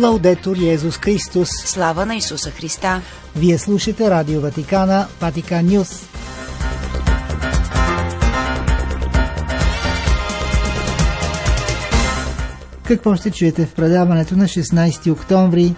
Лаудетор Йезус Христос. Слава на Исуса Христа. Вие слушате Радио Ватикана, Ватикан Нюс. Какво ще чуете в предаването на 16 октомври?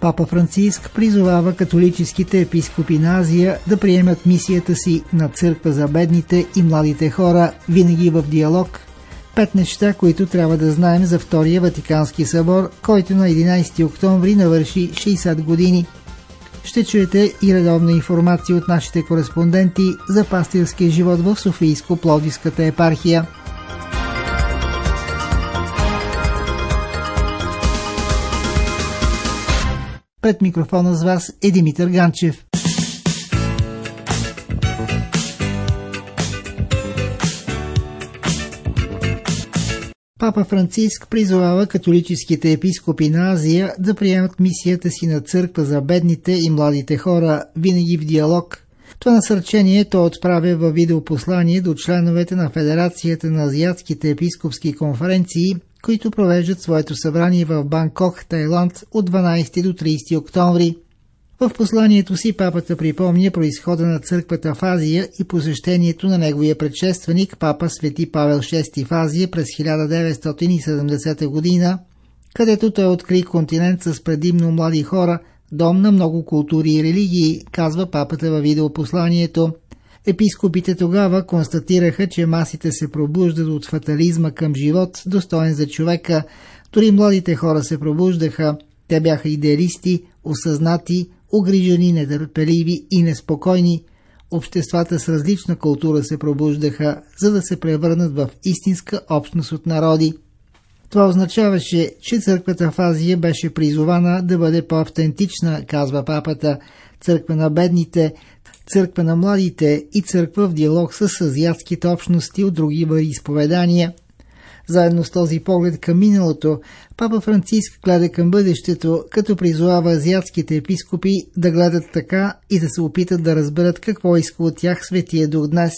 Папа Франциск призовава католическите епископи на Азия да приемат мисията си на църква за бедните и младите хора винаги в диалог. Пет неща, които трябва да знаем за Втория Ватикански събор, който на 11 октомври навърши 60 години. Ще чуете и редовна информация от нашите кореспонденти за пастирския живот в Софийско-Плодиската епархия. Пред микрофона с вас е Димитър Ганчев. Папа Франциск призовава католическите епископи на Азия да приемат мисията си на църква за бедните и младите хора, винаги в диалог. Това насърчение той отправя във видеопослание до членовете на Федерацията на азиатските епископски конференции, които провеждат своето събрание в Банкок, Тайланд от 12 до 30 октомври. В посланието си папата припомня происхода на църквата в Азия и посещението на неговия предшественик, папа Свети Павел VI в Азия през 1970 година, където той откри континент с предимно млади хора, дом на много култури и религии, казва папата във видеопосланието. Епископите тогава констатираха, че масите се пробуждат от фатализма към живот, достоен за човека. Дори младите хора се пробуждаха. Те бяха идеалисти, осъзнати, огрижени, нетърпеливи и неспокойни. Обществата с различна култура се пробуждаха, за да се превърнат в истинска общност от народи. Това означаваше, че църквата в Азия беше призована да бъде по-автентична, казва папата, църква на бедните, църква на младите и църква в диалог с азиатските общности от други изповедания. Заедно с този поглед към миналото, папа Франциск гледа към бъдещето, като призовава азиатските епископи да гледат така и да се опитат да разберат какво иска от тях Светия Дух днес.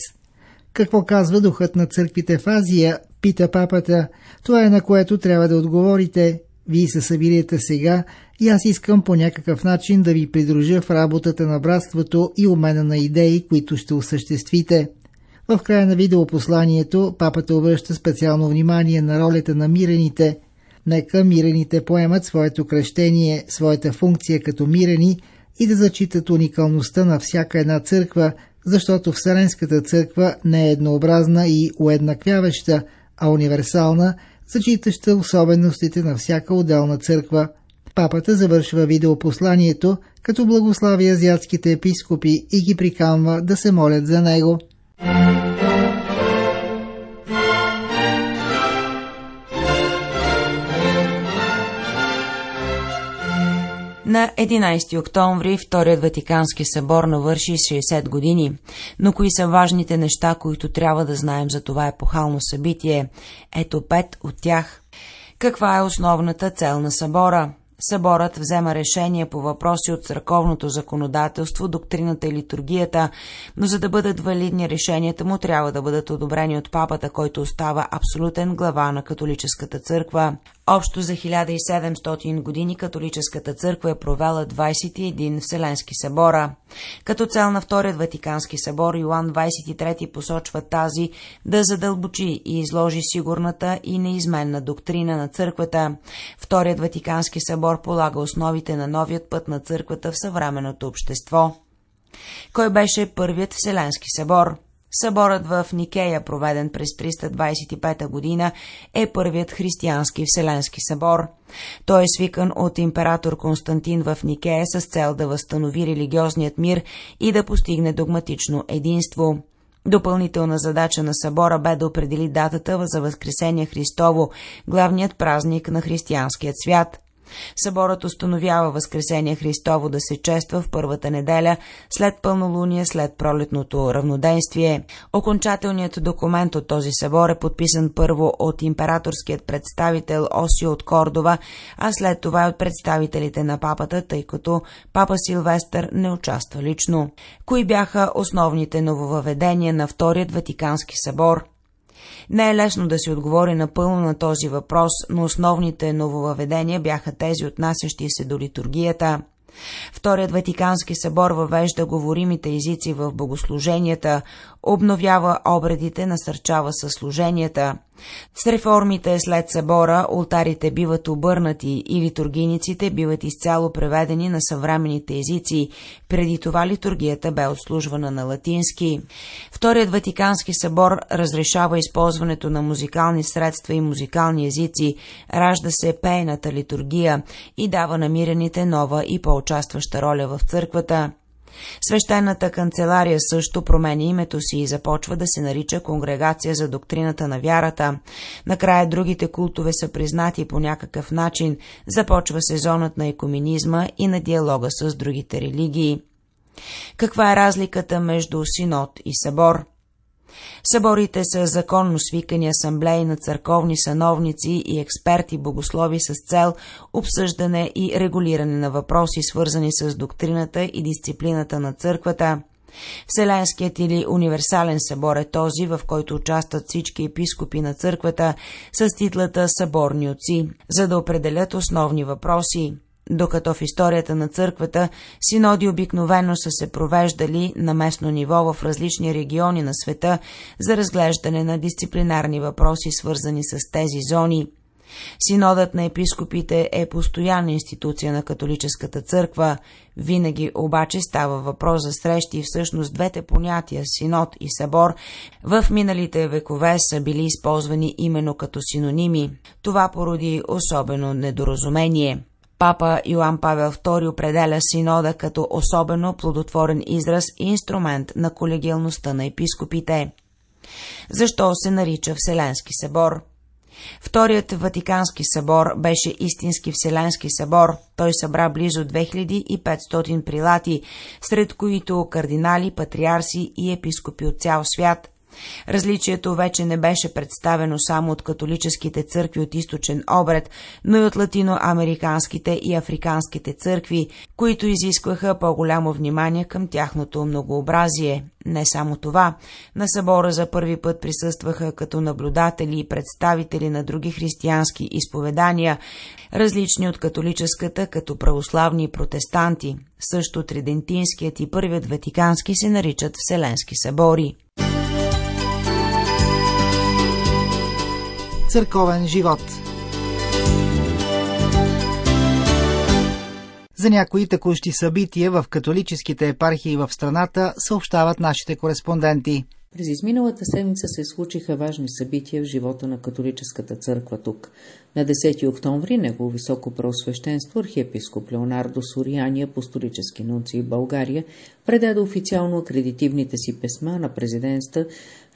Какво казва духът на църквите в Азия, пита папата, това е на което трябва да отговорите. Вие се събирате сега и аз искам по някакъв начин да ви придружа в работата на братството и обмена на идеи, които ще осъществите. В края на видеопосланието папата обръща специално внимание на ролята на мирените. Нека мирените поемат своето кръщение, своята функция като мирени и да зачитат уникалността на всяка една църква, защото Вселенската църква не е еднообразна и уеднаквяваща, а универсална, зачитаща особеностите на всяка отделна църква. Папата завършва видеопосланието, като благослави азиатските епископи и ги приканва да се молят за него. На 11 октомври Вторият Ватикански събор навърши 60 години. Но кои са важните неща, които трябва да знаем за това епохално събитие? Ето пет от тях. Каква е основната цел на събора? Съборът взема решение по въпроси от църковното законодателство, доктрината и литургията, но за да бъдат валидни решенията му трябва да бъдат одобрени от папата, който остава абсолютен глава на католическата църква. Общо за 1700 години католическата църква е провела 21 Вселенски събора. Като цел на Вторият Ватикански събор Йоан 23 посочва тази да задълбочи и изложи сигурната и неизменна доктрина на църквата. Вторият Ватикански събор полага основите на новият път на църквата в съвременното общество. Кой беше първият Вселенски събор? Съборът в Никея, проведен през 325 година, е първият християнски Вселенски събор. Той е свикан от император Константин в Никея с цел да възстанови религиозният мир и да постигне догматично единство. Допълнителна задача на събора бе да определи датата за Възкресение Христово, главният празник на християнският свят. Съборът установява Възкресение Христово да се чества в първата неделя след пълнолуние след пролетното равноденствие. Окончателният документ от този събор е подписан първо от императорският представител Осио от Кордова, а след това и от представителите на папата, тъй като папа Силвестър не участва лично. Кои бяха основните нововъведения на Вторият Ватикански събор? Не е лесно да се отговори напълно на този въпрос, но основните нововъведения бяха тези, отнасящи се до литургията – Вторият Ватикански събор въвежда говоримите езици в богослуженията, обновява обредите, насърчава съслуженията. С реформите след събора ултарите биват обърнати и литургиниците биват изцяло преведени на съвременните езици. Преди това литургията бе отслужвана на латински. Вторият Ватикански събор разрешава използването на музикални средства и музикални езици, ражда се пейната литургия и дава намираните нова и по-участваща роля в църквата. Свещената канцелария също променя името си и започва да се нарича Конгрегация за доктрината на вярата. Накрая другите култове са признати по някакъв начин, започва сезонът на екуменизма и на диалога с другите религии. Каква е разликата между синод и събор? Съборите са законно свикани асамблеи на църковни сановници и експерти богослови с цел обсъждане и регулиране на въпроси, свързани с доктрината и дисциплината на църквата. Вселенският или универсален събор е този, в който участват всички епископи на църквата с титлата съборни отци, за да определят основни въпроси докато в историята на църквата синоди обикновено са се провеждали на местно ниво в различни региони на света за разглеждане на дисциплинарни въпроси, свързани с тези зони. Синодът на епископите е постоянна институция на католическата църква, винаги обаче става въпрос за срещи и всъщност двете понятия синод и събор в миналите векове са били използвани именно като синоними. Това породи особено недоразумение. Папа Йоан Павел II определя синода като особено плодотворен израз и инструмент на колегиалността на епископите. Защо се нарича Вселенски събор? Вторият Ватикански събор беше истински Вселенски събор. Той събра близо 2500 прилати, сред които кардинали, патриарси и епископи от цял свят – Различието вече не беше представено само от католическите църкви от източен обред, но и от латиноамериканските и африканските църкви, които изискваха по-голямо внимание към тяхното многообразие. Не само това, на събора за първи път присъстваха като наблюдатели и представители на други християнски изповедания, различни от католическата, като православни протестанти. Също Тридентинският и първият Ватикански се наричат Вселенски събори. Църковен живот. За някои текущи събития в католическите епархии в страната съобщават нашите кореспонденти. През изминалата седмица се случиха важни събития в живота на католическата църква тук. На 10 октомври негово високо преосвещенство архиепископ Леонардо Сориани, апостолически нунци в България, предаде официално акредитивните си писма на президента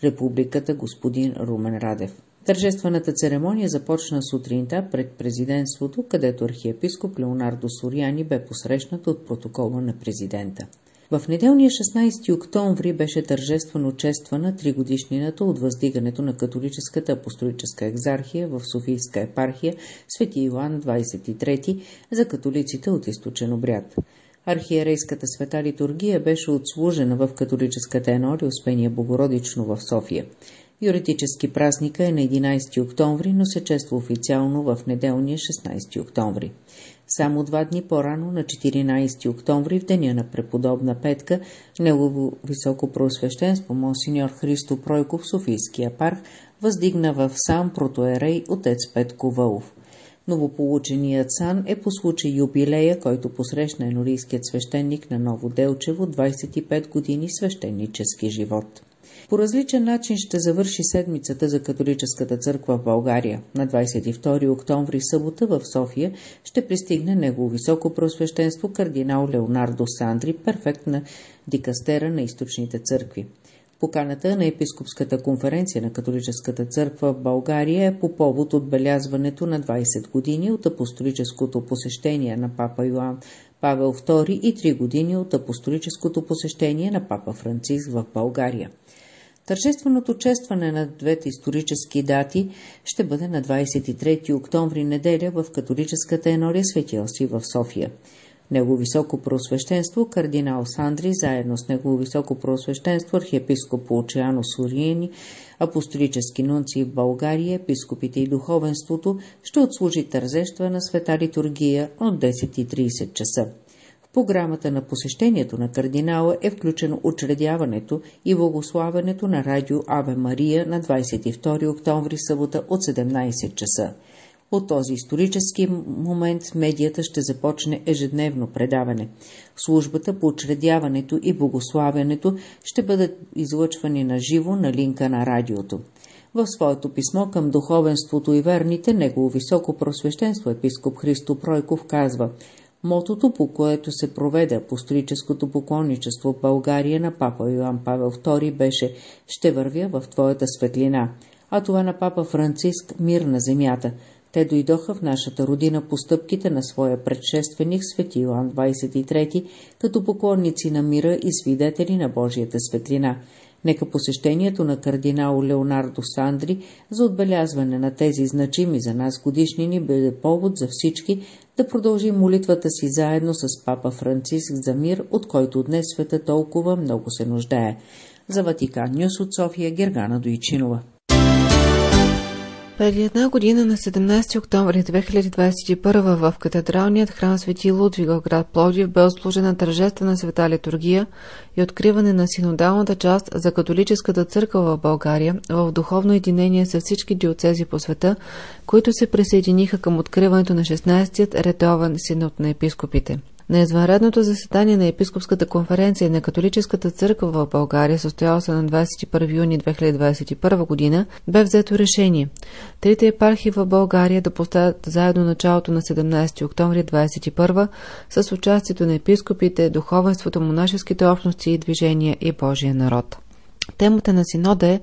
Републиката господин Румен Радев. Тържествената церемония започна сутринта пред президентството, където архиепископ Леонардо Сориани бе посрещнат от протокола на президента. В неделния 16 октомври беше тържествено чествана тригодишнината от въздигането на католическата апостолическа екзархия в Софийска епархия Свети Иоанн 23 за католиците от източен обряд. Архиерейската света литургия беше отслужена в католическата енори Успения Богородично в София. Юридически празника е на 11 октомври, но се чества официално в неделния 16 октомври. Само два дни по-рано, на 14 октомври, в деня на преподобна Петка, негово високо просвещенство монсеньор Христо Пройков, Софийския парк, въздигна в сам протоерей отец Петко Вълов. Новополученият сан е по случай юбилея, който посрещна енорийският свещеник на Ново Делчево 25 години свещенически живот. По различен начин ще завърши седмицата за католическата църква в България. На 22 октомври събота в София ще пристигне негово високо просвещенство кардинал Леонардо Сандри, перфектна дикастера на източните църкви. Поканата на Епископската конференция на католическата църква в България е по повод отбелязването на 20 години от апостолическото посещение на папа Йоан Павел II и 3 години от апостолическото посещение на папа Франциск в България. Тържественото честване на двете исторически дати ще бъде на 23 октомври неделя в католическата енория Свети Оси в София. Негово високо просвещенство кардинал Сандри, заедно с Негово високо просвещенство архиепископ Лучиано Сориени, апостолически нунци в България, епископите и духовенството ще отслужи тързещва на света литургия от 10.30 часа програмата на посещението на кардинала е включено учредяването и благославянето на радио Аве Мария на 22 октомври събота от 17 часа. От този исторически момент медията ще започне ежедневно предаване. Службата по учредяването и благославянето ще бъдат излъчвани на живо на линка на радиото. В своето писмо към духовенството и верните, негово високо просвещенство епископ Христо Пройков казва – Мотото, по което се проведе апостолическото поклонничество в България на папа Йоан Павел II беше «Ще вървя в твоята светлина», а това на папа Франциск «Мир на земята». Те дойдоха в нашата родина по стъпките на своя предшественик свети Йоан 23, като поклонници на мира и свидетели на Божията светлина – Нека посещението на кардинал Леонардо Сандри за отбелязване на тези значими за нас годишнини бъде повод за всички да продължим молитвата си заедно с папа Франциск за мир, от който днес света толкова много се нуждае. За Ватикан Нюс от София Гергана Дойчинова. Преди една година на 17 октомври 2021 в катедралният храм Свети Лудвига град Плодив бе отслужена тържествена света литургия и откриване на синодалната част за католическата църква в България в духовно единение с всички диоцези по света, които се присъединиха към откриването на 16-тият редовен синод на епископите. На извънредното заседание на Епископската конференция на Католическата църква в България, състояла се на 21 юни 2021 година, бе взето решение трите епархии в България да поставят заедно началото на 17 октомври 2021 с участието на епископите, духовенството, монашеските общности и движения и Божия народ. Темата на синода е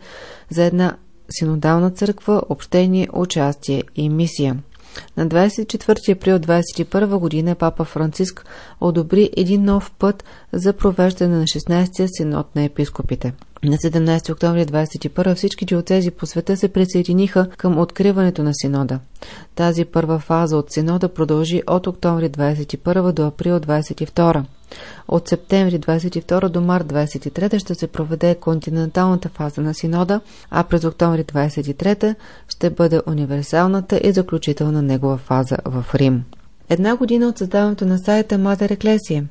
за една синодална църква, общение, участие и мисия – на 24 април 2021 година папа Франциск одобри един нов път за провеждане на 16-я синод на епископите. На 17 октомври 2021 всички диоцези по света се присъединиха към откриването на синода. Тази първа фаза от синода продължи от октомври 21 до април 22. От септември 22 до март 23 ще се проведе континенталната фаза на синода, а през октомври 23 ще бъде универсалната и заключителна негова фаза в Рим. Една година от създаването на сайта Матер Еклесия.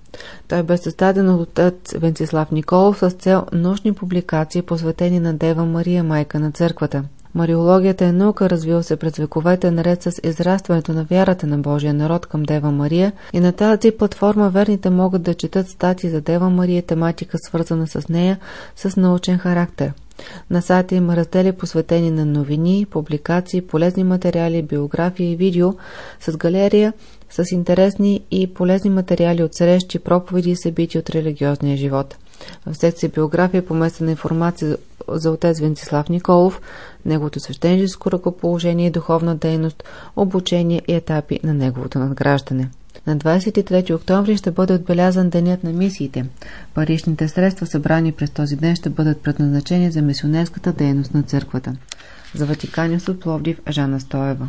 Той бе създаден от отец Венцислав Николов с цел научни публикации, посветени на Дева Мария, майка на църквата. Мариологията е наука, развила се през вековете наред с израстването на вярата на Божия народ към Дева Мария и на тази платформа верните могат да четат стати за Дева Мария, тематика свързана с нея, с научен характер. На сайта има раздели посветени на новини, публикации, полезни материали, биография и видео с галерия с интересни и полезни материали от срещи, проповеди и събития от религиозния живот. В секция биография е поместена информация за отец Венцислав Николов, неговото свещеническо ръкоположение и духовна дейност, обучение и етапи на неговото надграждане. На 23 октомври ще бъде отбелязан Денят на мисиите. Паричните средства, събрани през този ден, ще бъдат предназначени за мисионерската дейност на църквата. За Ватиканиус от Пловдив Жана Стоева.